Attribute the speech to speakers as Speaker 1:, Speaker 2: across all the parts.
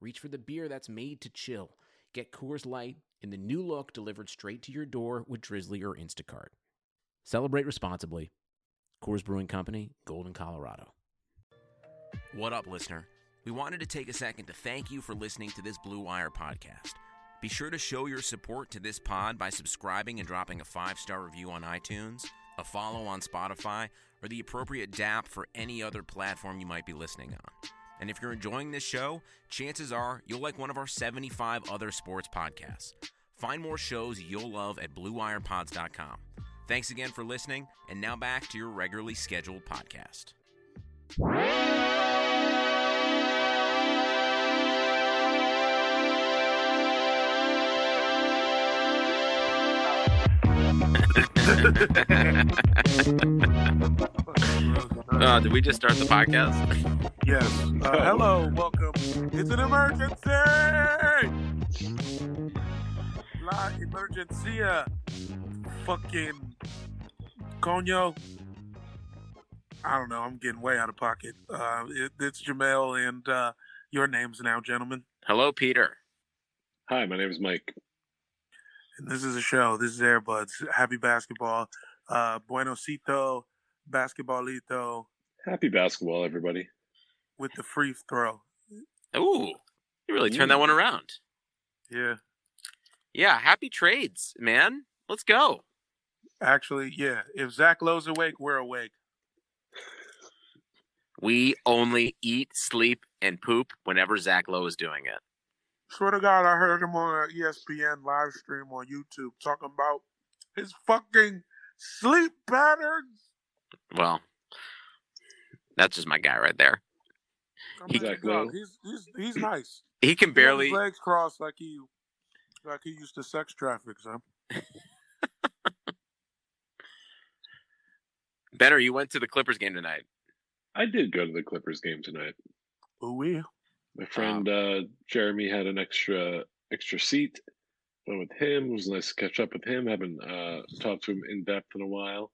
Speaker 1: reach for the beer that's made to chill. Get Coors Light in the new look delivered straight to your door with Drizzly or Instacart. Celebrate responsibly. Coors Brewing Company, Golden, Colorado. What up, listener? We wanted to take a second to thank you for listening to this Blue Wire podcast. Be sure to show your support to this pod by subscribing and dropping a five star review on iTunes, a follow on Spotify, or the appropriate DAP for any other platform you might be listening on. And if you're enjoying this show, chances are you'll like one of our 75 other sports podcasts. Find more shows you'll love at BlueWirePods.com. Thanks again for listening, and now back to your regularly scheduled podcast.
Speaker 2: Uh, did we just start the podcast?
Speaker 3: Yes. Uh, hello, welcome. It's an emergency. La emergencia. Fucking coño. I don't know. I'm getting way out of pocket. Uh, it, it's Jamel, and uh, your names now, gentlemen.
Speaker 2: Hello, Peter.
Speaker 4: Hi, my name is Mike.
Speaker 3: And this is a show. This is Airbuds. Happy basketball. Uh, buenocito, basketballito
Speaker 4: Happy basketball, everybody.
Speaker 3: with the free throw.
Speaker 2: Ooh, you really turned that one around.
Speaker 3: Yeah.
Speaker 2: Yeah, happy trades, man. Let's go.
Speaker 3: Actually, yeah. If Zach Lowe's awake, we're awake.
Speaker 2: We only eat, sleep, and poop whenever Zach Lowe is doing it.
Speaker 3: Swear to God, I heard him on an ESPN live stream on YouTube talking about his fucking sleep patterns.
Speaker 2: Well, that's just my guy right there.
Speaker 3: I
Speaker 2: He-
Speaker 3: mean,
Speaker 4: Zach
Speaker 3: dog, he's he's he's nice.
Speaker 2: He can
Speaker 3: He
Speaker 2: barely.
Speaker 3: legs crossed like he like he used to sex traffic. Son.
Speaker 2: Benner, you went to the Clippers game tonight.
Speaker 4: I did go to the Clippers game tonight.
Speaker 3: Ooh wee.
Speaker 4: My friend uh, Jeremy had an extra extra seat. Went with him. It was nice to catch up with him. Haven't uh, talked to him in depth in a while.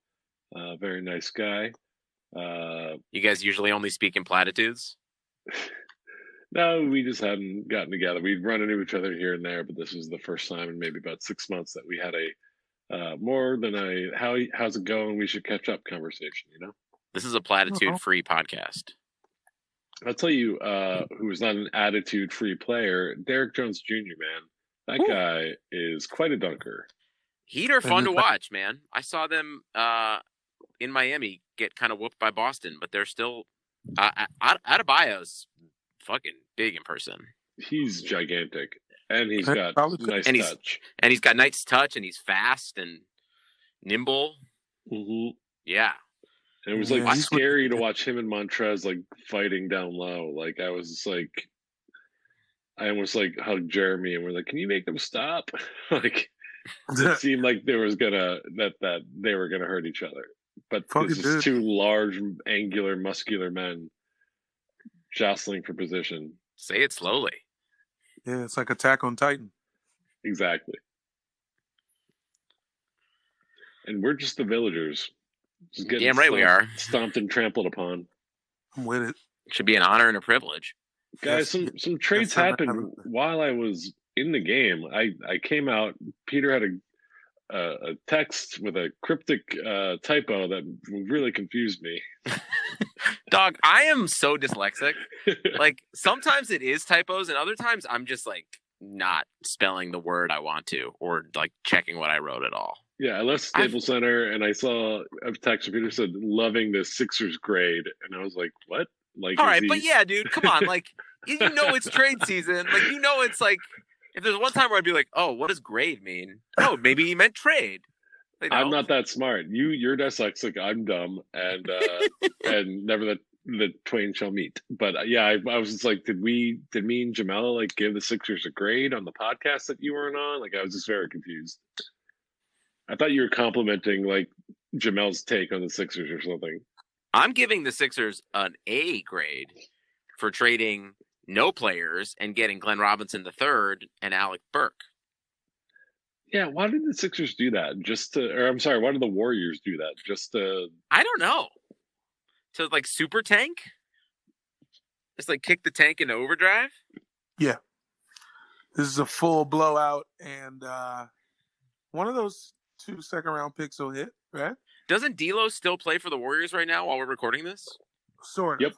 Speaker 4: Uh, very nice guy. Uh,
Speaker 2: You guys usually only speak in platitudes.
Speaker 4: no, we just hadn't gotten together. We'd run into each other here and there, but this was the first time in maybe about six months that we had a uh, more than a how how's it going? We should catch up conversation. You know.
Speaker 2: This is a platitude-free podcast.
Speaker 4: I'll tell you uh, who is not an attitude free player, Derrick Jones Jr., man. That
Speaker 2: Ooh.
Speaker 4: guy is quite a dunker.
Speaker 2: Heat are fun to watch, man. I saw them uh, in Miami get kind of whooped by Boston, but they're still uh, Ad- Adebayo's fucking big in person,
Speaker 4: He's gigantic. And he's
Speaker 3: And
Speaker 4: got nice
Speaker 2: and he's-
Speaker 4: touch.
Speaker 2: and he's got nice touch, and he's fast and nimble.
Speaker 4: hmm
Speaker 2: Yeah,
Speaker 4: And it was like
Speaker 3: he's-
Speaker 4: scary to watch him and Montrez like fighting down low. Like I was just like I almost like hugged Jeremy and we're like, Can you make them stop? like it seemed like there was gonna that that they were gonna hurt each other. But
Speaker 3: Fucking
Speaker 4: this is
Speaker 3: did.
Speaker 4: two large, angular, muscular men jostling for position.
Speaker 2: say it slowly.
Speaker 3: yeah, it's like Attack on Titan.
Speaker 4: Exactly. And we're just the villagers. Just getting
Speaker 2: Damn right we are.
Speaker 4: Stomped and trampled upon.
Speaker 3: I'm with it.
Speaker 2: Should be an honor and a privilege.
Speaker 4: Guys,
Speaker 3: Yes.
Speaker 4: some some trades
Speaker 3: sir,
Speaker 4: happened while I was in the game. I I came out. Peter had a a, a text with a cryptic uh, typo that really confused me.
Speaker 2: Dog, I am so dyslexic. Like sometimes it is typos, and other times I'm just like not spelling the word I want to, or like checking what I wrote at all.
Speaker 4: yeah, I left
Speaker 2: I've-
Speaker 4: Staples Center and I saw a text from Peter said loving the Sixers grade, and I was like, what? Like,
Speaker 2: all right,
Speaker 4: he-
Speaker 2: but yeah, dude, come on. Like, you know it's trade season. Like, you know it's like, if there's one time where I'd be like, oh, what does grade mean? Oh, maybe he meant trade.
Speaker 4: I'm not that smart. You you're dyslexic. I'm dumb, and uh, and never that the twain shall meet. But uh, yeah, I, I was just like, did we, did me and Jamela like give the Sixers a grade on the podcast that you weren't on? Like, I was just very confused. I thought you were complimenting like Jamel's take on the Sixers or something.
Speaker 2: I'm giving the Sixers an A grade for trading no players and getting Glenn Robinson the third and Alec Burke.
Speaker 4: Yeah, why did the Sixers do that? Just to, or I'm sorry, why did the Warriors do that? Just to,
Speaker 2: I don't know. To like super tank? Just like kick the tank into overdrive?
Speaker 3: Yeah. This is a full blowout, and uh one of those two second round picks will hit, right?
Speaker 2: Doesn't D'Lo still play for the Warriors right now while we're recording this?
Speaker 3: Sort of.
Speaker 4: Yep.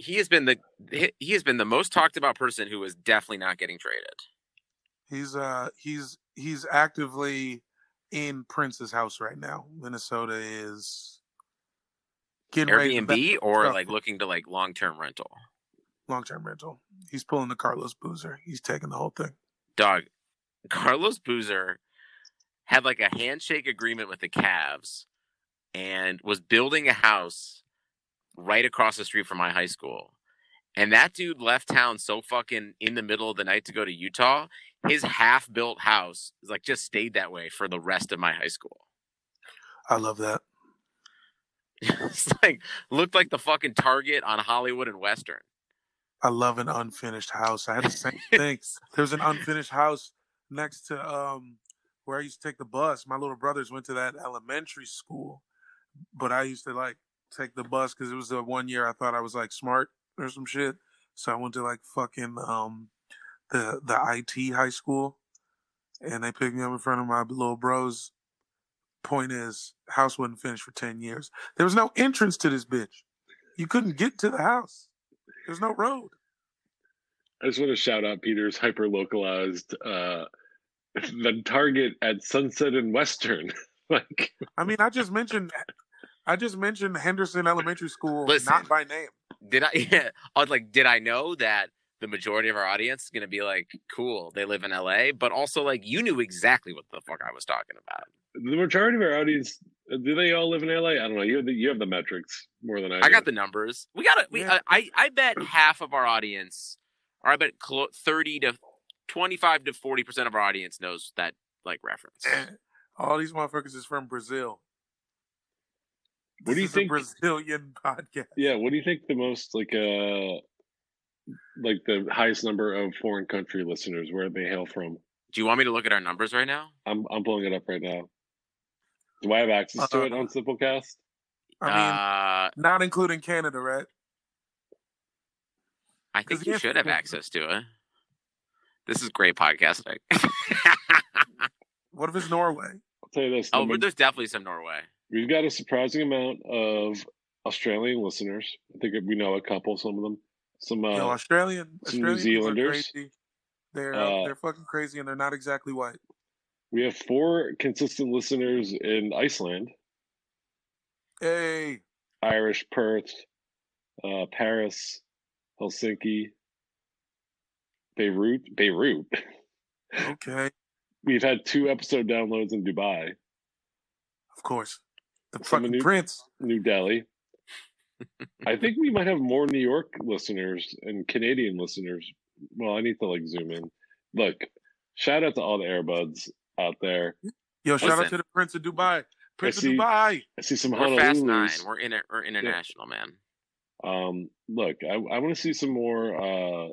Speaker 2: He has been the he has been the most talked about person who is definitely not getting traded.
Speaker 3: He's uh he's he's actively in Prince's house right now. Minnesota is getting
Speaker 2: Airbnb or
Speaker 3: stuff.
Speaker 2: like looking to like long term rental.
Speaker 3: long term rental. He's pulling the Carlos Boozer. He's taking the whole thing.
Speaker 2: Dog, Carlos Boozer had like a handshake agreement with the Cavs and was building a house right across the street from my high school. And that dude left town so fucking in the middle of the night to go to Utah. His half built house is like just stayed that way for the rest of my high school.
Speaker 3: I love that.
Speaker 2: it's like looked like the fucking Target on Hollywood and Western.
Speaker 3: I love an unfinished house. I had the same thing. There's an unfinished house next to um where I used to take the bus. My little brothers went to that elementary school, but I used to like take the bus because it was the one year I thought I was like smart or some shit. So I went to like fucking um the the IT high school, and they picked me up in front of my little bros. Point is, house wasn't finished for ten years. There was no entrance to this bitch. You couldn't get to the house. There's no road.
Speaker 4: I just want to shout out Peter's hyper localized uh the Target at Sunset and Western. like
Speaker 3: I mean, I just mentioned, I just mentioned Henderson Elementary School,
Speaker 2: Listen.
Speaker 3: not by name.
Speaker 2: Did I yeah, I was like did I know that the majority of our audience is going to be like cool, they live in LA, but also like you knew exactly what the fuck I was talking about.
Speaker 4: the majority of our audience uh, do they all live in LA? I don't know. You have the, you have the metrics more than I.
Speaker 2: I
Speaker 4: do.
Speaker 2: got the numbers. We got it. We
Speaker 3: Yeah.
Speaker 2: I I bet half of our audience, or I bet thirty to twenty-five to forty percent of our audience knows that like reference.
Speaker 3: All these motherfuckers is from Brazil.
Speaker 4: What do you
Speaker 3: This is a
Speaker 4: think-
Speaker 3: Brazilian podcast.
Speaker 4: Yeah, what do you think the most like uh like the highest number of foreign country listeners where they hail from?
Speaker 2: Do you want me to look at our numbers right now?
Speaker 4: I'm I'm pulling it up right now. Do I have access to it
Speaker 3: Uh,
Speaker 4: on Simplecast?
Speaker 3: I mean,
Speaker 2: uh,
Speaker 3: not including Canada, right?
Speaker 2: I think you should have access to it. This is great podcasting.
Speaker 3: What if it's Norway?
Speaker 4: I'll tell you this.
Speaker 2: oh, but there's definitely some Norway.
Speaker 4: We've got a surprising amount of Australian listeners. I think we know a couple, some of them. Some uh,
Speaker 3: Yo, Australian,
Speaker 4: some New
Speaker 3: Australian
Speaker 4: Zealanders.
Speaker 3: They're
Speaker 4: Uh,
Speaker 3: they're fucking crazy, and they're not exactly white.
Speaker 4: we have four consistent listeners in Iceland,
Speaker 3: Hey,
Speaker 4: Irish, Perth, uh, Paris, Helsinki, Beirut, Beirut.
Speaker 3: okay,
Speaker 4: We've had two episode downloads in Dubai,
Speaker 3: of course, the
Speaker 4: Some
Speaker 3: fucking
Speaker 4: new-
Speaker 3: prince.
Speaker 4: New Delhi. I think we might have more New York listeners and Canadian listeners. Well, I need to like zoom in. Look, shout out to all the Airbuds out there.
Speaker 3: Yo, shout out to the Prince of Dubai. Prince of Dubai.
Speaker 4: I see some
Speaker 2: We're fast nine. We're in it. We're international, man.
Speaker 4: Um, look, I, I want to see some more uh,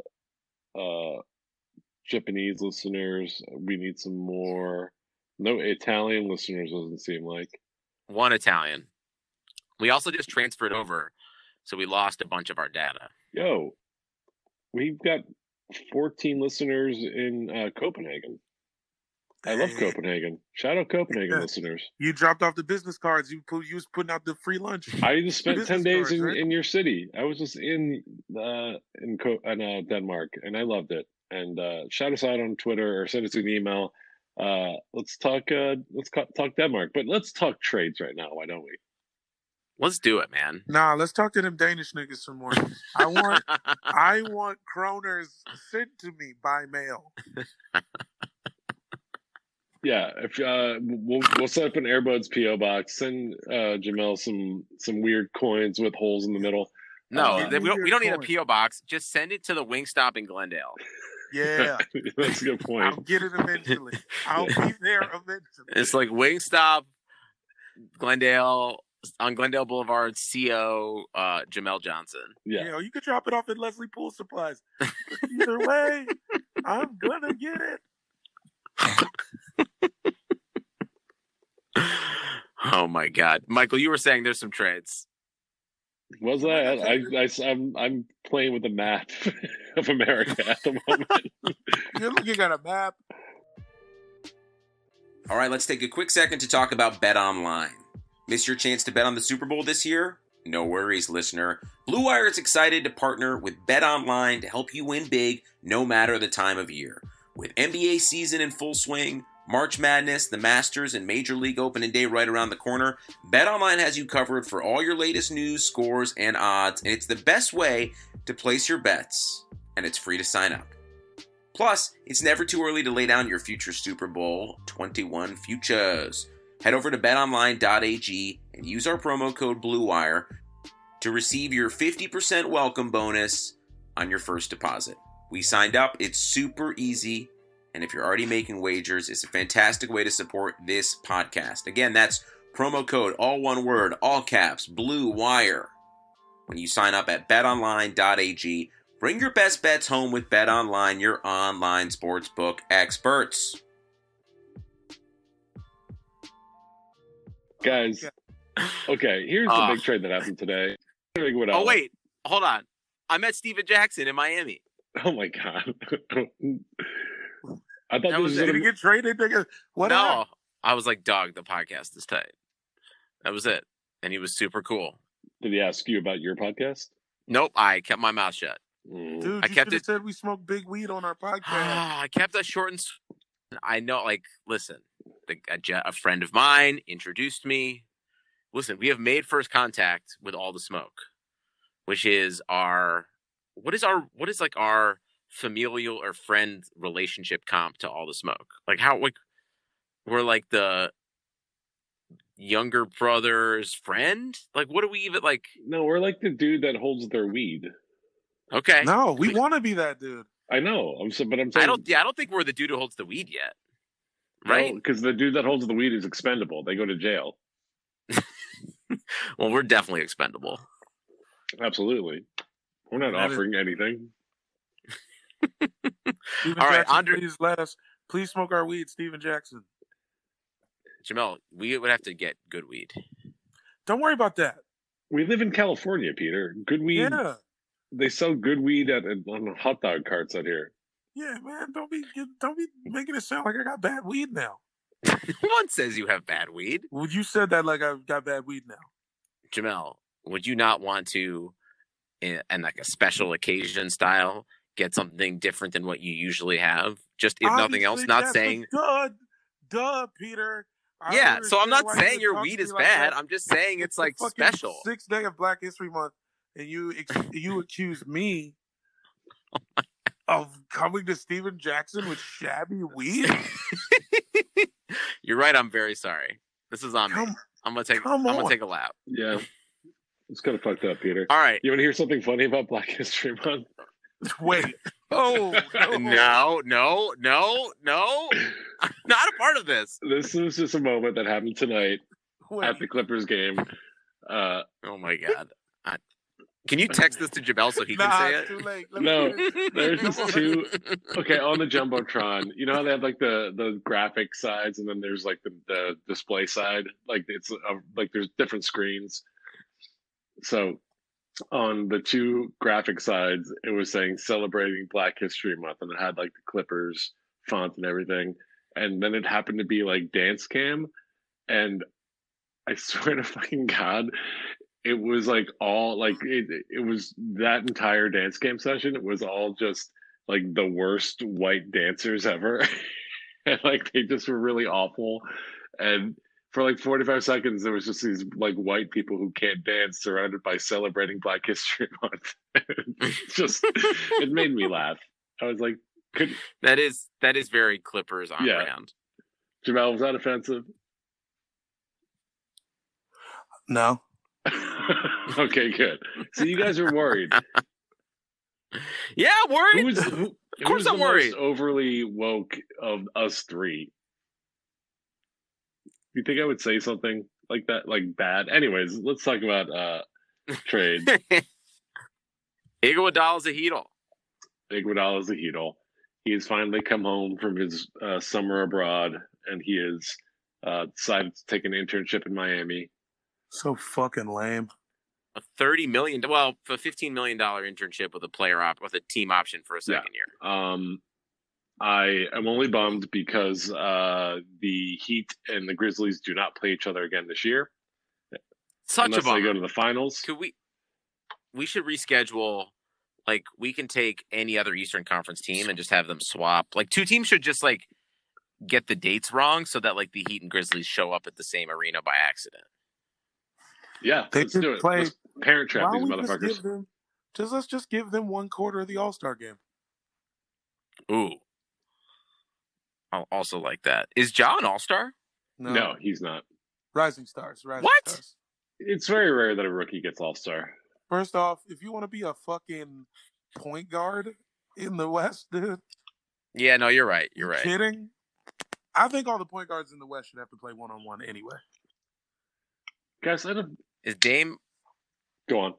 Speaker 4: uh, Japanese listeners. We need some more. No Italian listeners doesn't seem like.
Speaker 2: One Italian. We also just transferred over, so we lost a bunch of our data.
Speaker 4: Yo, we've got 14 listeners in uh, Copenhagen. I love Copenhagen. Shout out Copenhagen
Speaker 3: Yeah.
Speaker 4: listeners.
Speaker 3: You dropped off the business cards. You put, you was putting out the free lunch.
Speaker 4: I just spent 10 days
Speaker 3: cards,
Speaker 4: in,
Speaker 3: right?
Speaker 4: in your city. I was just in uh, in, Co- in uh, Denmark and I loved it. And uh, shout us out on Twitter or send us an email. Uh, let's talk. Uh, let's talk Denmark, but let's talk trades right now. Why don't we?
Speaker 2: Let's do it, man.
Speaker 3: Nah, let's talk to them Danish niggas some more. I want I want kroners sent to me by mail.
Speaker 4: Yeah, if uh, we'll we'll set up an Airbuds PO box. Send uh, Jamel some some weird coins with holes in the middle.
Speaker 2: No,
Speaker 4: Uh,
Speaker 2: we don't, we don't need a PO box. Just send it to the Wingstop in Glendale.
Speaker 3: Yeah,
Speaker 4: That's a good point.
Speaker 3: I'll get it eventually. I'll be there eventually.
Speaker 2: It's like Wingstop, Glendale on Glendale Boulevard. Co. Uh, Jamel Johnson.
Speaker 4: Yeah,
Speaker 3: You know, you could drop it off at Leslie Pool Supplies. Either way, I'm gonna get it.
Speaker 2: Oh my God, Michael, you were saying there's some trades.
Speaker 4: Was that? I, I, I'm I'm playing with the map of America at the moment.
Speaker 3: You, you got a map.
Speaker 1: All right, let's take a quick second to talk about BetOnline. Miss your chance to bet on the Super Bowl this year? No worries, listener. Blue Wire is excited to partner with BetOnline to help you win big no matter the time of year. With NBA season in full swing, March Madness, the Masters, and Major League Opening Day right around the corner, BetOnline has you covered for all your latest news, scores, and odds, and it's the best way to place your bets, and it's free to sign up. Plus, it's never too early to lay down your future Super Bowl 21 futures. Head over to betonline.ag and use our promo code BLUEWIRE to receive your 50% welcome bonus on your first deposit. We signed up, it's super easy, and if you're already making wagers, it's a fantastic way to support this podcast. Again, that's promo code, all one word, all caps, Blue Wire. When you sign up at betonline.ag, Bring your best bets home with BetOnline, your online sportsbook experts.
Speaker 4: Guys, okay, here's the
Speaker 2: Ah.
Speaker 4: big trade that happened today. What
Speaker 2: Oh wait, hold on. I met Stephen Jackson in Miami.
Speaker 4: Oh my god. I thought
Speaker 2: That
Speaker 4: this
Speaker 2: was
Speaker 4: was gonna
Speaker 3: he get traded? Nigga? What?
Speaker 2: no,
Speaker 3: happened?
Speaker 2: I was like, dog, the podcast is tight. That was it, and he was super cool.
Speaker 4: Did he ask you about your podcast?
Speaker 2: Nope, I kept my mouth shut.
Speaker 4: Mm.
Speaker 3: Dude,
Speaker 2: I
Speaker 3: you
Speaker 2: kept it-
Speaker 3: said we smoke big weed on our podcast.
Speaker 2: I kept that short and. s- I know, like, listen, the, a, a friend of mine introduced me. Listen, we have made first contact with all the smoke, which is our what is our what is like our familial or friend relationship comp to all the smoke? Like how like we're like the younger brother's friend? Like what do we even like?
Speaker 4: No, we're like the dude that holds their weed.
Speaker 2: Okay,
Speaker 3: no, we want to be that dude.
Speaker 4: I know. I'm so, but I'm saying
Speaker 2: I don't. Yeah, I don't think we're the dude who holds the weed yet. Right.
Speaker 4: Because the dude that holds the weed is expendable. They go to jail.
Speaker 2: Well, we're definitely expendable.
Speaker 4: Absolutely. We're not
Speaker 3: That is-
Speaker 4: offering anything.
Speaker 3: Stephen
Speaker 2: All right,
Speaker 3: Jackson,
Speaker 2: Andre-
Speaker 3: please let us. Please smoke our weed, Stephen Jackson.
Speaker 2: Jamel, we would have to get good weed.
Speaker 3: Don't worry about that.
Speaker 4: We live in California, Peter. Good weed.
Speaker 3: Yeah,
Speaker 4: They sell good weed at on hot dog carts out here.
Speaker 3: yeah, man. Don't be don't be making it sound like I got bad weed now.
Speaker 2: One says you have bad weed.
Speaker 3: Well, you said that like I've got bad weed now.
Speaker 2: Jamel, would you not want to, in, in like a special occasion style, get something different than what you usually have? Just if nothing else, not saying.
Speaker 3: a Duh, duh, Peter. I
Speaker 2: Yeah, so I'm not saying your weed is
Speaker 3: like
Speaker 2: bad.
Speaker 3: that.
Speaker 2: I'm just saying it's like
Speaker 3: fucking
Speaker 2: special.
Speaker 3: Sixth day of Black History Month, and you ex- you accuse me of coming to Stephen Jackson with shabby weed.
Speaker 2: You're right. I'm very sorry. This is on me. I'm gonna take.
Speaker 3: come
Speaker 2: I'm gonna
Speaker 3: on.
Speaker 2: take a lap.
Speaker 4: Yeah. It's kind of fucked up, Peter.
Speaker 2: All right.
Speaker 4: You want to hear something funny about Black History Month?
Speaker 3: wait. Oh no.
Speaker 2: No, no, no, no. I'm not a part of this.
Speaker 4: This is just a moment that happened tonight
Speaker 3: Wait.
Speaker 4: at the Clippers game. Uh,
Speaker 2: Oh my god. I, can you text this to Jamel so he
Speaker 3: nah,
Speaker 2: can say it?
Speaker 3: too late.
Speaker 4: No, there's just two. Okay, on the jumbotron, you know how they have like the the graphic sides, and then there's like the, the display side. Like it's uh, like there's different screens. So on the two graphic sides, it was saying celebrating Black History Month, and it had like the Clippers font and everything. And then it happened to be like dance cam, and I swear to fucking god, it was like all like it, it was that entire dance cam session it was all just like the worst white dancers ever and like they just were really awful and for like 45 seconds there was just these like white people who can't dance surrounded by celebrating black history month just it made me laugh i was like could
Speaker 2: that is that is very Clippers on
Speaker 4: Yeah.
Speaker 2: brand.
Speaker 4: Jamel, was that offensive?
Speaker 3: No.
Speaker 4: okay, good. So you guys are worried.
Speaker 2: Yeah, I'm worried.
Speaker 4: Who's who,
Speaker 2: Of course
Speaker 4: who's
Speaker 2: I'm
Speaker 4: the
Speaker 2: worried.
Speaker 4: most overly woke of us three? You think I would say something like that, like bad? Anyways, let's talk about uh trade.
Speaker 2: Iguodala's a heedle.
Speaker 4: Iguodala is a heedle. He has finally come home from his uh, summer abroad, and he has uh, decided to take an internship in Miami.
Speaker 3: So fucking lame.
Speaker 2: A thirty million, well, a fifteen million dollar internship with a player op with a team option for a
Speaker 4: Yeah.
Speaker 2: second year.
Speaker 4: Um, I am only bummed because uh, the Heat and the Grizzlies do not play each other again this year
Speaker 2: Such
Speaker 4: unless
Speaker 2: a bummer.
Speaker 4: they go to the finals.
Speaker 2: Could we? We should reschedule. Like we can take any other Eastern Conference team and just have them swap. Like two teams should just like get the dates wrong so that like the Heat and Grizzlies show up at the same arena by accident.
Speaker 4: Yeah,
Speaker 3: They
Speaker 4: let's do it.
Speaker 3: play-
Speaker 4: Let's parent trap these
Speaker 3: don't just
Speaker 4: motherfuckers.
Speaker 3: give them? Just let's just give them one quarter of the All Star game.
Speaker 2: Ooh. I'll also like that. Is Ja an All Star?
Speaker 3: No,
Speaker 4: No, he's not.
Speaker 3: Rising Stars. Rising
Speaker 2: What?
Speaker 3: Stars.
Speaker 4: It's very rare that a rookie gets All Star.
Speaker 3: First off, if you want to be a fucking point guard in the West, dude,
Speaker 2: Yeah, no, you're right. You're right.
Speaker 3: kidding? I think all the point guards in the West should have to play one on one anyway.
Speaker 4: Guys, I don't
Speaker 2: Is Dame
Speaker 4: go on.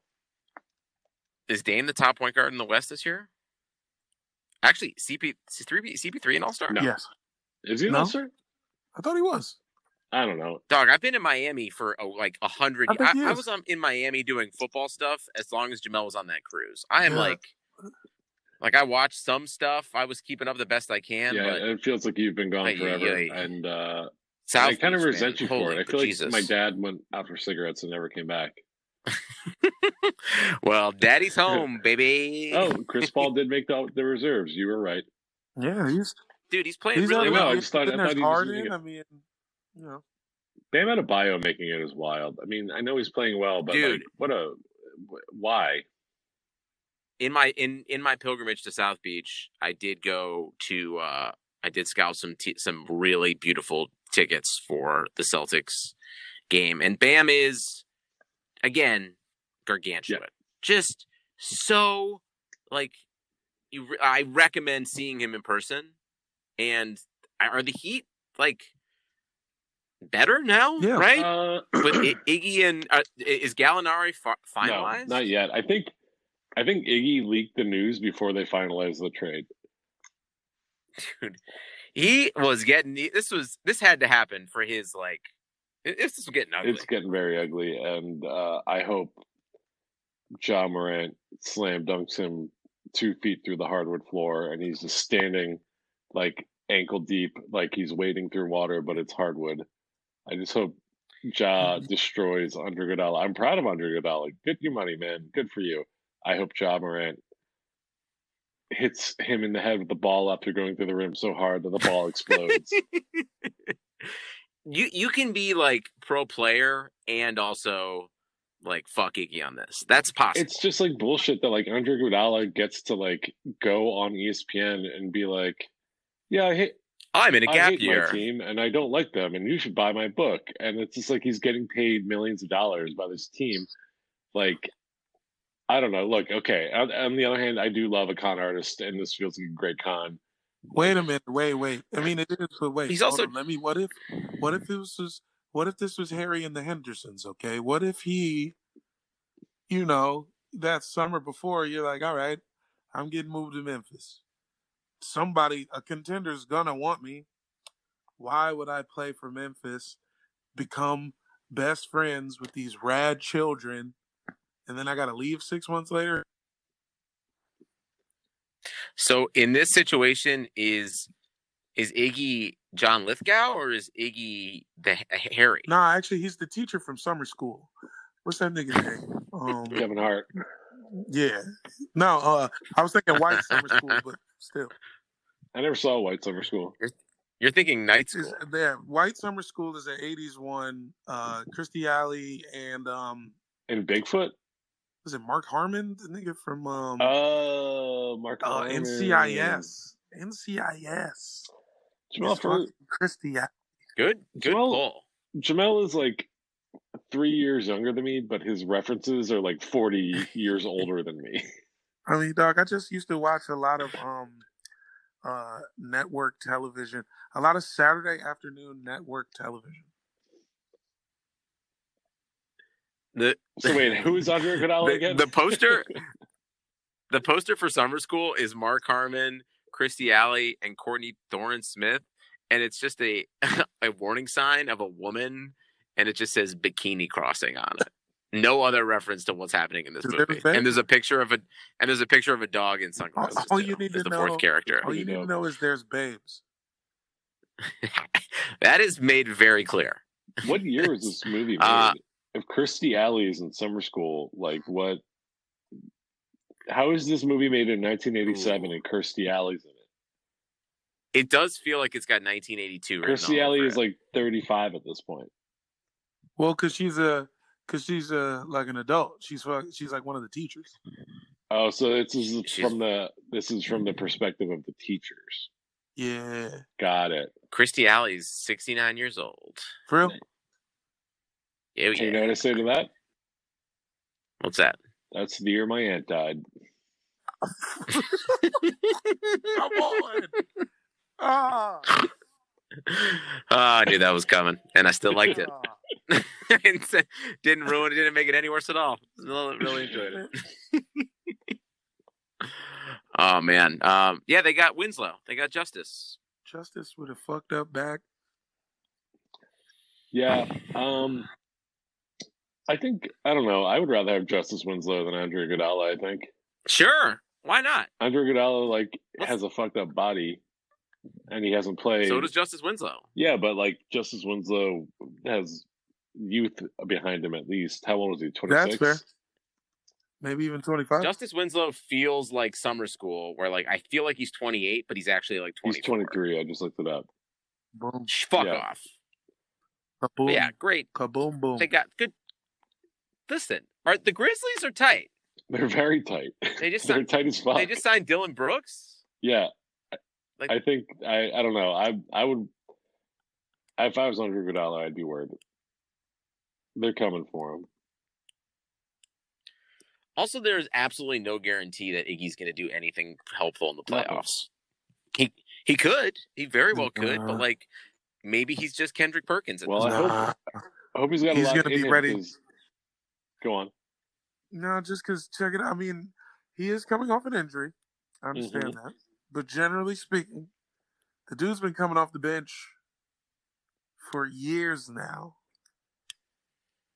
Speaker 2: is Dame the top point guard in the West this year? Actually, CP three CP three an All Star.
Speaker 4: No.
Speaker 3: Yes,
Speaker 4: Is he an
Speaker 3: No.
Speaker 4: All Star?
Speaker 3: I thought he was.
Speaker 4: I don't know.
Speaker 2: Dog, I've been in Miami for uh, like a hundred.
Speaker 3: I
Speaker 2: I, I was um, in Miami doing football stuff as long as Jamel was on that cruise. I am
Speaker 3: Yeah.
Speaker 2: like, like I watched some stuff. I was keeping up the best I can.
Speaker 4: yeah,
Speaker 2: but
Speaker 4: it feels like you've been gone
Speaker 2: Ay,
Speaker 4: forever,
Speaker 2: ay, ay.
Speaker 4: and uh,
Speaker 2: South
Speaker 4: I kind of resent
Speaker 2: man.
Speaker 4: you for it. I feel like
Speaker 2: Jesus.
Speaker 4: my dad went out for cigarettes and never came back.
Speaker 2: well, Daddy's home, baby.
Speaker 4: Oh, Chris Paul did make the, the reserves. You were right.
Speaker 3: Yeah, he's
Speaker 2: dude, he's playing
Speaker 3: he's
Speaker 2: really
Speaker 4: on-
Speaker 2: well.
Speaker 4: I just thought- I
Speaker 3: then there's
Speaker 4: thought he was
Speaker 3: Harden.
Speaker 4: it.
Speaker 3: I mean, you know,
Speaker 4: Bam Adebayo making it is wild. I mean, I know he's playing well, but
Speaker 2: Dude.
Speaker 4: like, what a why?
Speaker 2: in my in in my pilgrimage to South Beach, I did go to uh I did scout some t- some really beautiful tickets for the Celtics game, and Bam is again gargantuan, just so like you. re- I recommend seeing him in person, and are the Heat like better now?
Speaker 3: Yeah.
Speaker 2: right.
Speaker 4: Uh,
Speaker 2: With I- Iggy and uh, is Gallinari fi-
Speaker 4: no,
Speaker 2: finalized?
Speaker 4: not yet. I think I think Iggy leaked the news before they finalized the trade.
Speaker 2: dude he was getting this was this had to happen for his like it- this was getting ugly
Speaker 4: It's getting very ugly, and uh, I hope Ja Morant slam dunks him two feet through the hardwood floor, and he's just standing like ankle deep, like he's wading through water, but it's hardwood. I just hope Ja destroys Andre Iguodala. I'm proud of Andre Iguodala. Get your money, man. Good for you. I hope Ja Morant hits him in the head with the ball after going through the rim so hard that the ball explodes.
Speaker 2: you you can be like pro player and also like fuck Iggy on this that's possible
Speaker 4: it's just like bullshit that like Andre Iguodala gets to like go on ESPN and be like, "Yeah, I hate,
Speaker 2: i'm in a gap
Speaker 4: hate
Speaker 2: year
Speaker 4: my team and I don't like them, and you should buy my book." And it's just like he's getting paid millions of dollars by this team. Like, I don't know. Look, okay. On, on the other hand, I do love a con artist, and this feels like a great con.
Speaker 3: wait a minute, wait, wait. I mean, it is, but wait.
Speaker 2: He's
Speaker 3: hold
Speaker 2: also-
Speaker 3: on, let me. What if, what if this was, what if this was Harry and the Hendersons? Okay, what if he, you know, that summer before, you're like, all right, I'm getting moved to Memphis. Somebody, a contender's gonna want me. Why would I play for Memphis? Become best friends with these rad children, and then I gotta leave six months later.
Speaker 2: so in this situation is is iggy john lithgow or is iggy the harry
Speaker 3: Nah, actually, he's the teacher from summer school. What's that nigga's name? Um,
Speaker 4: Kevin Hart.
Speaker 3: yeah. No, uh, I was thinking white summer school, but still,
Speaker 4: I never saw White Summer School.
Speaker 2: you're thinking night
Speaker 3: It's-
Speaker 2: school
Speaker 3: there. White summer school is an '80s one. Uh, Kirstie Alley and um,
Speaker 4: And Bigfoot.
Speaker 3: was it Mark Harmon, the nigga from um,
Speaker 4: Oh, Mark.
Speaker 3: uh,
Speaker 4: Harmon.
Speaker 3: NCIS? NCIS.
Speaker 4: Jamal, for,
Speaker 3: Kirstie Alley.
Speaker 2: Good, good
Speaker 4: Well-
Speaker 2: pull.
Speaker 4: Jamel is like three years younger than me, but his references are like forty years older than me.
Speaker 3: I mean, dog, I just used to watch a lot of um uh network television, a lot of Saturday afternoon network television.
Speaker 2: The
Speaker 4: So wait, who's Andre Iguodala
Speaker 2: the,
Speaker 4: again?
Speaker 2: the poster, the poster for summer school is Mark Harmon, Kirstie Alley, and Courtney Thorne Smith, and it's just a a warning sign of a woman, and it just says bikini crossing on it. No other reference to what's happening in this
Speaker 3: Is there
Speaker 2: movie. And there's a picture of a and there's a picture of a dog in sunglasses.
Speaker 3: all
Speaker 2: too,
Speaker 3: you need
Speaker 2: as
Speaker 3: to
Speaker 2: the
Speaker 3: know-
Speaker 2: fourth character.
Speaker 3: All you need to know is there's babes.
Speaker 2: that is made very clear.
Speaker 4: what year is this movie made?
Speaker 2: Uh,
Speaker 4: if Kirstie Alley is in summer school, like what? How is this movie made in 1987
Speaker 2: Ooh.
Speaker 4: and Kirstie Alley's in it?
Speaker 2: It does feel like it's got 1982. written all
Speaker 4: Kirstie Alley is
Speaker 2: it.
Speaker 4: like 35 at this point.
Speaker 3: Well, cause she's a, cause she's a like an adult. She's fu- she's like one of the teachers.
Speaker 4: Oh, so this is
Speaker 2: She's-
Speaker 4: from the this is from the perspective of the teachers.
Speaker 3: Yeah,
Speaker 4: Got it.
Speaker 2: Kirstie Alley's 69 years old.
Speaker 3: for real.
Speaker 2: Yeah,
Speaker 4: You know
Speaker 2: yeah.
Speaker 4: what I say to that?
Speaker 2: What's that?
Speaker 4: That's the year my aunt died.
Speaker 3: Come on. Ah.
Speaker 2: oh, I knew that was coming, and I still liked it.
Speaker 3: Ah.
Speaker 2: Didn't ruin it. Didn't make it any worse at all. Really, really enjoyed it. Oh man, um, yeah, they got Winslow. They got Justice.
Speaker 3: Justice with a fucked up back.
Speaker 4: Yeah. Um I think I don't know. I would rather have Justice Winslow than Andre Iguodala. I think
Speaker 2: Sure, why not?
Speaker 4: Andre Iguodala like
Speaker 2: What's-
Speaker 4: has a fucked up body, and he hasn't played.
Speaker 2: So does Justice Winslow.
Speaker 4: yeah, but like Justice Winslow has youth behind him at least. How old is he? Twenty six.
Speaker 3: That's fair. Maybe even twenty five.
Speaker 2: Justice Winslow feels like summer school, where like I feel like he's 28, but he's actually like 24.
Speaker 4: He's twenty three. I just looked it up.
Speaker 3: Boom.
Speaker 2: Fuck
Speaker 4: Yeah.
Speaker 2: off.
Speaker 3: Kaboom.
Speaker 2: Yeah, great.
Speaker 3: Kaboom. Boom.
Speaker 2: They got good. Listen, are the Grizzlies are tight.
Speaker 4: They're very tight.
Speaker 2: They just
Speaker 4: They're
Speaker 2: signed,
Speaker 4: tight as fuck.
Speaker 2: they just signed Dillon Brooks.
Speaker 4: yeah.
Speaker 2: Like-
Speaker 4: I think I I don't know. I I would if I was Andre Iguodala, I'd be worried. They're coming for him.
Speaker 2: Also, there's absolutely no guarantee that Iggy's going to do anything helpful in the
Speaker 4: Nothing.
Speaker 2: playoffs. He he could, he very well could,
Speaker 3: Nah.
Speaker 2: but like maybe he's just Kendrick Perkins. At
Speaker 4: Well,
Speaker 2: this
Speaker 4: I hope I hope he's got
Speaker 3: He's gonna be
Speaker 4: ready.
Speaker 3: ready.
Speaker 4: 'cause- Go on.
Speaker 3: No, just because check it. out. I mean, he is coming off an injury. I understand
Speaker 4: Mm-hmm.
Speaker 3: that, but generally speaking, the dude's been coming off the bench for years now.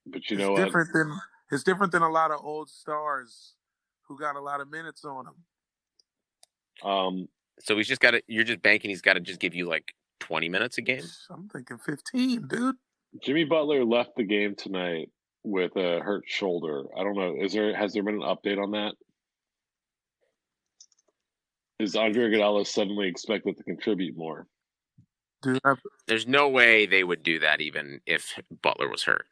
Speaker 4: But you
Speaker 3: it's
Speaker 4: know what?
Speaker 3: different than it's different than a lot of old stars who got a lot of minutes on them.
Speaker 4: Um,
Speaker 2: So he's just got to. You're just banking. He's got to just give you like 20 minutes a game.
Speaker 3: I'm thinking 15, dude.
Speaker 4: Jimmy Butler left the game tonight with a hurt shoulder. I don't know. Is there has there been an update on that? Is Andre Iguodala suddenly expected to contribute more?
Speaker 3: Dude, I,
Speaker 2: There's no way they would do that even if Butler was hurt.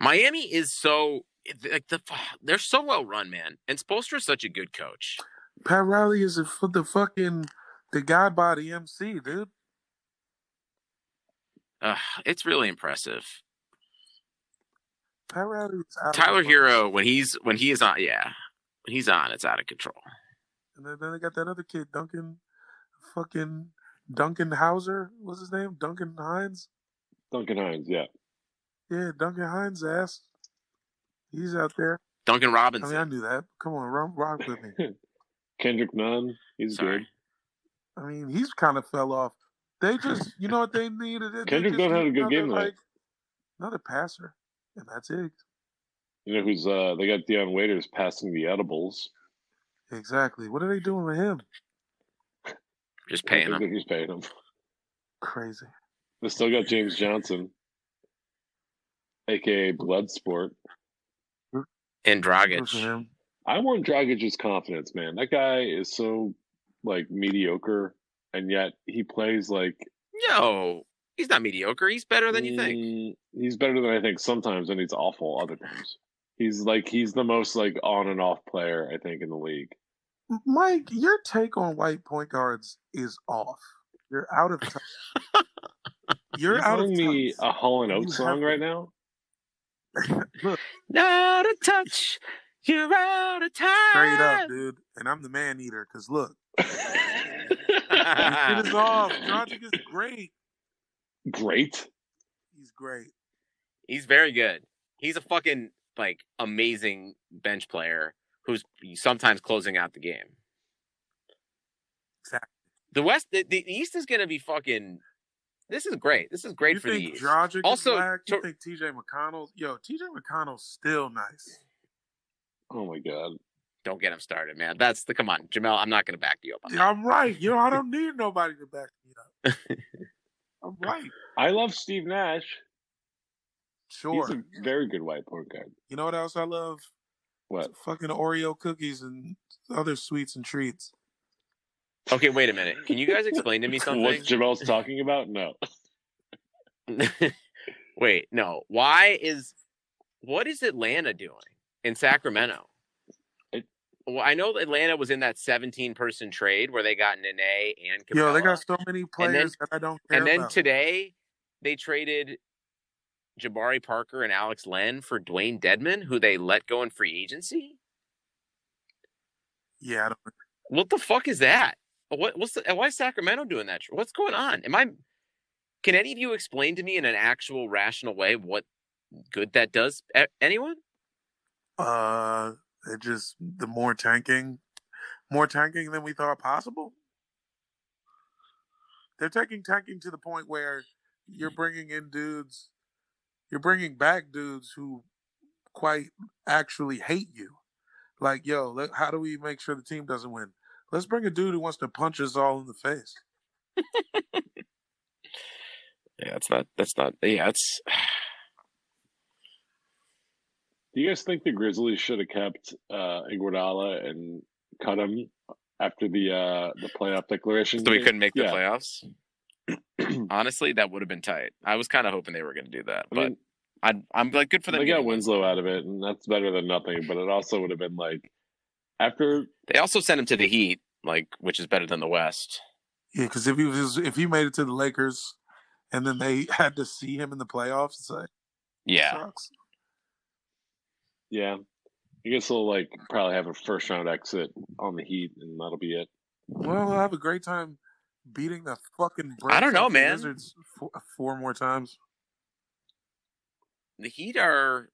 Speaker 2: Miami is so like the they're so well run, man. And Spoelstra is such a good coach.
Speaker 3: Pat Riley is a, f- the fucking the guy by the MC, dude.
Speaker 2: Uh, it's really impressive.
Speaker 3: Pat Riley out
Speaker 2: Tyler
Speaker 3: the
Speaker 2: Hero when he's when he is on, yeah, when he's on, it's out of control.
Speaker 3: And then, then they got that other kid, Duncan, fucking Duncan Hauser. What's his name? Duncan Hines.
Speaker 4: Duncan Hines, yeah.
Speaker 3: Yeah, Duncan Hines' ass. He's out there.
Speaker 2: Duncan Robinson.
Speaker 3: I mean, I knew that. Come on, rock, rock with me.
Speaker 4: Kendrick Nunn, he's
Speaker 2: Sorry.
Speaker 4: good.
Speaker 3: I mean, he's kind of fell off. They just, you know what they needed? They
Speaker 4: Kendrick
Speaker 3: just
Speaker 4: Nunn had a
Speaker 3: need
Speaker 4: good
Speaker 3: another,
Speaker 4: game tonight.
Speaker 3: like, another passer, and that's it.
Speaker 4: You know who's uh they got Dion Waiters passing the edibles.
Speaker 3: Exactly. What are they doing with him?
Speaker 2: Just
Speaker 4: I
Speaker 2: paying him.
Speaker 4: He's paying him.
Speaker 3: Crazy.
Speaker 4: They still got James Johnson, aka Bloodsport.
Speaker 2: And
Speaker 3: Good for
Speaker 2: Dragic.
Speaker 3: him.
Speaker 4: I want Dragic's confidence, man. That guy is so like mediocre, and yet he plays like
Speaker 2: No, he's not mediocre. He's better than you think.
Speaker 4: Mm, He's better than I think sometimes, and he's awful other times. He's like he's the most like on and off player I think in the league.
Speaker 3: Mike, your take on white point guards is off. You're out of touch. You're
Speaker 4: you
Speaker 3: out of
Speaker 4: telling me
Speaker 3: touch.
Speaker 4: a Hall and Oates song right now?
Speaker 3: Look,
Speaker 2: Not a touch. You're out of time.
Speaker 3: straight up, dude. And I'm the man eater. Cause look, it is off. Dragic is great.
Speaker 4: Great.
Speaker 3: He's great.
Speaker 2: He's very good. He's a fucking like amazing bench player who's sometimes closing out the game.
Speaker 3: Exactly.
Speaker 2: The West, the, the East is going to be fucking. This is great. This is great
Speaker 3: you
Speaker 2: for the
Speaker 3: think
Speaker 2: East.
Speaker 3: Dragic
Speaker 2: Also,
Speaker 3: is whack? You
Speaker 2: to-
Speaker 3: think TJ McConnell? Yo, TJ McConnell's still nice.
Speaker 4: Oh my god.
Speaker 2: Don't get him started, man. That's the come on, Jamel. I'm not going to back you up. On that.
Speaker 3: Yeah, I'm right. You know, I don't need nobody to back me up. I'm right.
Speaker 4: I love Steve Nash.
Speaker 3: Sure.
Speaker 4: He's a very good white point guard.
Speaker 3: You know what else I love?
Speaker 4: What?
Speaker 3: Fucking Oreo cookies and other sweets and treats.
Speaker 2: Okay, wait a minute. Can you guys explain to me something?
Speaker 4: What
Speaker 2: something?
Speaker 4: Jamel's talking about? No.
Speaker 2: wait, no. Why is what is Atlanta doing in Sacramento?
Speaker 4: It-
Speaker 2: well, I know Atlanta was in that 17 person trade where they got Nene and Capela.
Speaker 3: Yo, they got so many players that I don't care
Speaker 2: and then
Speaker 3: about.
Speaker 2: today they traded Jabari Parker and Alex Len for Dewayne Dedmon, who they let go in free agency.
Speaker 3: yeah, I don't,
Speaker 2: What the fuck is that? What what's the, why is Sacramento doing that? What's going on? Am I? Can any of you explain to me in an actual rational way what good that does? Anyone?
Speaker 3: uh, it just the more tanking, more tanking than we thought possible. They're taking tanking to the point where you're bringing in dudes, you're bringing back dudes who quite actually hate you. Like, yo, how do we make sure the team doesn't win? Let's bring a dude who wants to punch us all in the face.
Speaker 2: Yeah, that's not. That's not. Yeah, it's.
Speaker 4: Do you guys think the Grizzlies should have kept uh, Iguodala and cut him after the uh, the playoff declaration?
Speaker 2: So we couldn't make the
Speaker 4: Yeah.
Speaker 2: playoffs. Honestly, that would have been tight. I was kind of hoping they were going to do that,
Speaker 4: I
Speaker 2: but
Speaker 4: mean,
Speaker 2: I, I'm like good for them.
Speaker 4: they got Winslow out of it, and that's better than nothing. But it also would have been like after
Speaker 2: They also sent him to the Heat, like which is better than the West.
Speaker 3: Yeah, because if he was if he made it to the Lakers, and then they had to see him in the playoffs, it's like
Speaker 2: Yeah,
Speaker 3: sucks.
Speaker 4: yeah, I guess they'll like probably have a first round exit on the Heat, and that'll be it.
Speaker 3: Well, I'll have a great time beating the fucking.
Speaker 2: I don't know, man.
Speaker 3: Wizards four, four more times.
Speaker 2: the Heat are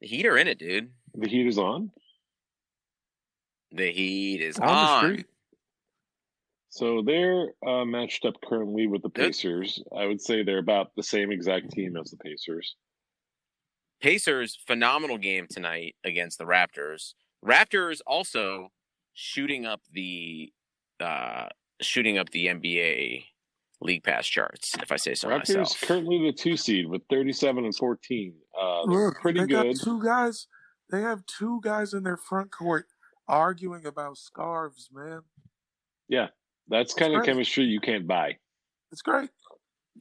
Speaker 2: the Heat are in it, dude.
Speaker 4: The Heat is on,
Speaker 2: The Heat is
Speaker 3: On
Speaker 2: on.
Speaker 3: the street.
Speaker 4: so they're uh, matched up currently with the
Speaker 2: Good.
Speaker 4: Pacers. I would say they're about the same exact team as the Pacers.
Speaker 2: Pacers phenomenal game tonight against the Raptors. Raptors also shooting up the uh shooting up the NBA league pass charts, if I say so
Speaker 4: Raptors
Speaker 2: myself.
Speaker 4: currently the two seed with thirty seven and fourteen. Uh, they're
Speaker 3: Look,
Speaker 4: pretty
Speaker 3: they
Speaker 4: good.
Speaker 3: got two guys. They have two guys in their front court arguing about scarves, man.
Speaker 4: Yeah, that's kind of chemistry you can't buy.
Speaker 3: It's great.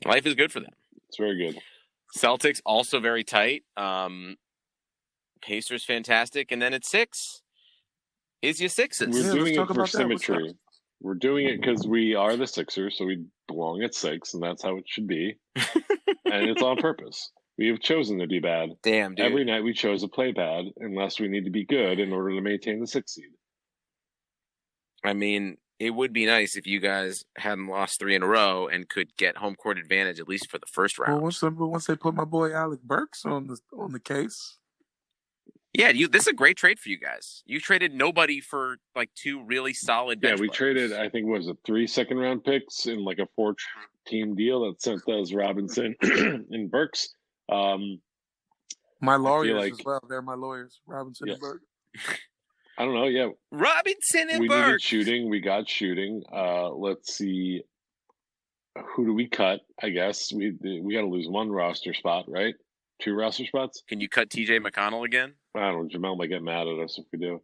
Speaker 2: Life is good for them.
Speaker 4: It's very good.
Speaker 2: Celtics also very tight. Um Pacers fantastic, and then at six is your sixes.
Speaker 4: We're
Speaker 3: Yeah,
Speaker 4: doing it for
Speaker 3: about that. What's
Speaker 4: symmetry. We're doing it because we are the Sixers, so we belong at six, and that's how it should be. and it's on purpose. We have chosen to be bad.
Speaker 2: Damn, dude.
Speaker 4: Every night we chose to play bad, unless we need to be good in order to maintain the sixth seed.
Speaker 2: I mean, it would be nice if you guys hadn't lost three in a row and could get home court advantage at least for the first
Speaker 3: Well,
Speaker 2: round.
Speaker 3: once they, once they put my boy Alec Burks on the on the case,
Speaker 2: yeah, you. This is a great trade for you guys. You traded nobody for like two really solid.
Speaker 4: Yeah, we
Speaker 2: players.
Speaker 4: traded, I think, was it three second round picks in like a four team deal that sent us Robinson and Burks. Um,
Speaker 3: my lawyers
Speaker 4: like-
Speaker 3: as well. They're my lawyers, Robinson
Speaker 4: Yeah.
Speaker 3: and Burke.
Speaker 4: I don't know. Yeah,
Speaker 2: Robinson and
Speaker 4: we
Speaker 2: Burke.
Speaker 4: needed shooting. We got shooting. Uh, let's see. Who do we cut? I guess we we got to lose one roster spot, right? Two roster spots.
Speaker 2: Can you cut T.J. McConnell again?
Speaker 4: I don't know. Jamel might get mad at us if we do.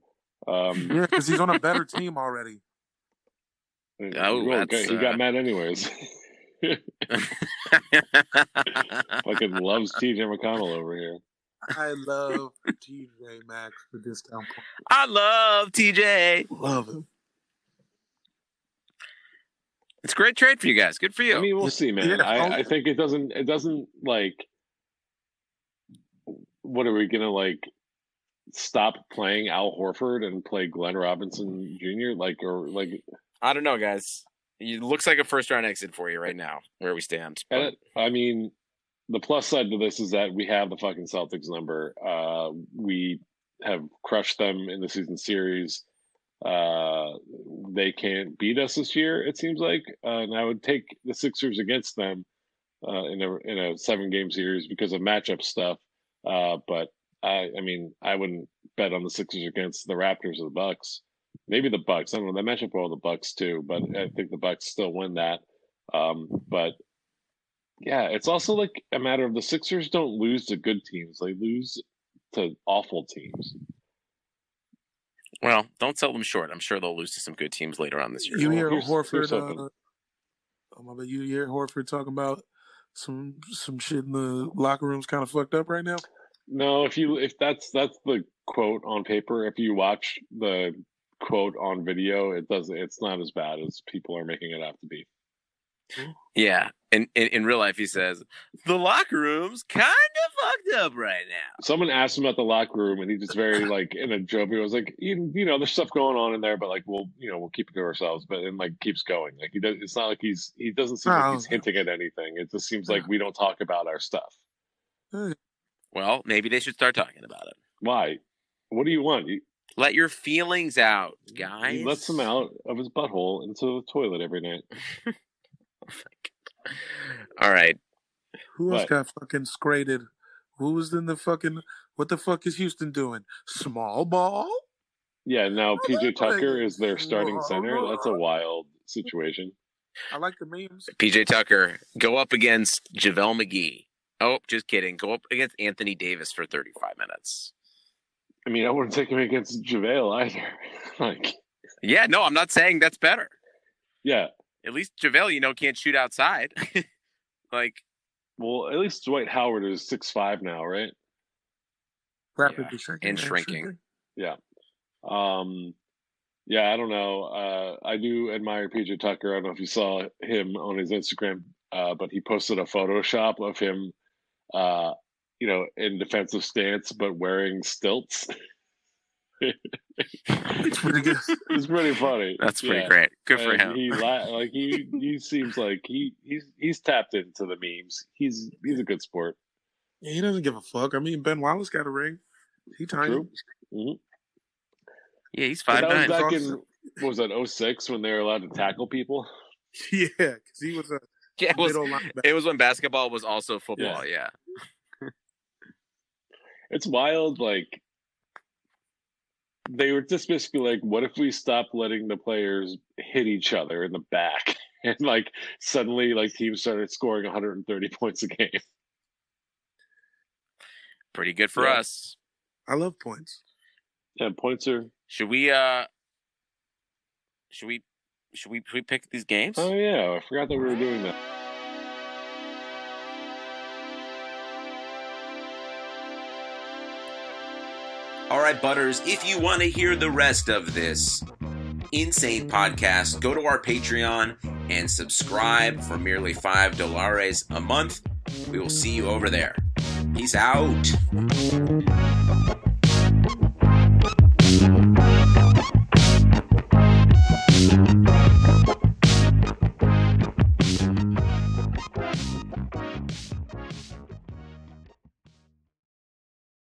Speaker 4: Um,
Speaker 3: Yeah, because he's on a better team already.
Speaker 2: Oh,
Speaker 4: well,
Speaker 2: that's,
Speaker 4: he got
Speaker 2: uh,
Speaker 4: mad anyways. Fucking loves TJ McConnell over here.
Speaker 3: I love TJ Maxx for discount. point.
Speaker 2: I love TJ.
Speaker 3: Love him.
Speaker 2: It's a great trade for you guys. Good for you.
Speaker 4: I mean, we'll see, man.
Speaker 3: yeah,
Speaker 4: I, I think it doesn't. It doesn't like. What are we gonna like? Stop playing Al Horford and play Glenn Robinson Jr. Like or like?
Speaker 2: I don't know, guys. It looks like a first round exit for you right now, where we stand. But
Speaker 4: And I mean, the plus side to this is that we have the fucking Celtics number. Uh, we have crushed them in the season series. Uh, they can't beat us this year. It seems like, uh, and I would take the Sixers against them uh, in a in a seven game series because of matchup stuff. Uh, but I, I mean, I wouldn't bet on the Sixers against the Raptors or the Bucks. Maybe the Bucks. I don't know. They match up well the Bucks too, but I think the Bucks still win that. Um, but yeah, it's also like a matter of the Sixers don't lose to good teams; they lose to awful teams.
Speaker 2: well, don't sell them short. I'm sure they'll lose to some good teams later on this year.
Speaker 3: You hear
Speaker 4: here's-
Speaker 3: Horford?
Speaker 4: here's.
Speaker 3: Uh, oh my bad. You hear Horford talking about some some shit in the locker room's kind of fucked up right now.
Speaker 4: No, if you if that's that's the quote on paper. If you watch the quote on video, it doesn't. it's not as bad as people are making it out to be.
Speaker 2: Yeah, in, in in real life, he says the locker room's kind of fucked up right now.
Speaker 4: Someone asked him about the locker room, and he just very like in a joke. He was like, you, you know, there's stuff going on in there, but like we'll you know we'll keep it to ourselves. But and like keeps going. Like he does. It's not like he's he doesn't seem like he's
Speaker 3: Oh.
Speaker 4: hinting at anything. It just seems like we don't talk about our stuff.
Speaker 2: Well, maybe they should start talking about it.
Speaker 4: Why? What do you want? You,
Speaker 2: Let your feelings out, guys.
Speaker 4: he lets him out of his butthole into the toilet every night.
Speaker 2: Oh All right.
Speaker 3: Who else
Speaker 4: What?
Speaker 3: got fucking scrated? Who was in the fucking? What the fuck is Houston doing? Small ball?
Speaker 4: Yeah, now PJ
Speaker 3: that's
Speaker 4: Tucker is their starting center. That's a wild situation.
Speaker 3: I like the memes.
Speaker 2: PJ Tucker go up against JaVale McGee. Oh, just kidding. Go up against Anthony Davis for 35 minutes.
Speaker 4: I mean, I wouldn't take him against JaVale either. like,
Speaker 2: Yeah, no, I'm not saying that's better.
Speaker 4: yeah.
Speaker 2: At least JaVale, you know, can't shoot outside. like,
Speaker 4: Well, at least Dwight Howard is six five now, right?
Speaker 3: Rapidly shrinking
Speaker 2: and shrinking.
Speaker 4: Um, yeah, I don't know. Uh, I do admire PJ Tucker. I don't know if you saw him on his Instagram, uh, but he posted a Photoshop of him, uh, you know, in defensive stance, but wearing stilts.
Speaker 3: It's pretty good.
Speaker 4: it's pretty funny.
Speaker 2: that's pretty
Speaker 4: Yeah.
Speaker 2: great. Good for
Speaker 4: And
Speaker 2: him.
Speaker 4: He la- like he he seems like he he's he's tapped into the memes. He's he's a good sport.
Speaker 3: Yeah, he doesn't give a fuck. I mean, Ben Wallace got a ring. He tiny.
Speaker 4: True. Mhm.
Speaker 2: Yeah, he's
Speaker 4: But
Speaker 2: five
Speaker 4: that was
Speaker 2: nine.
Speaker 4: back
Speaker 3: Awesome.
Speaker 4: in what was that 06 when they were allowed to tackle people.
Speaker 3: Yeah, because he was a
Speaker 2: Yeah, it was,
Speaker 3: middle linebacker.
Speaker 2: it was when basketball was also football. Yeah.
Speaker 4: It's wild. Like they were just basically like, what if we stopped letting the players hit each other in the back? And like suddenly, like teams started scoring 130 points a game.
Speaker 2: Pretty good for
Speaker 4: Yeah.
Speaker 2: us.
Speaker 3: I love points.
Speaker 4: Yeah, points are.
Speaker 2: Should we uh should we should we, should we pick these games?
Speaker 4: Oh yeah, I forgot that we were doing that.
Speaker 1: All right, Butters, if you want to hear the rest of this insane podcast, go to our Patreon and subscribe for merely $5 a month. We will see you over there. Peace out.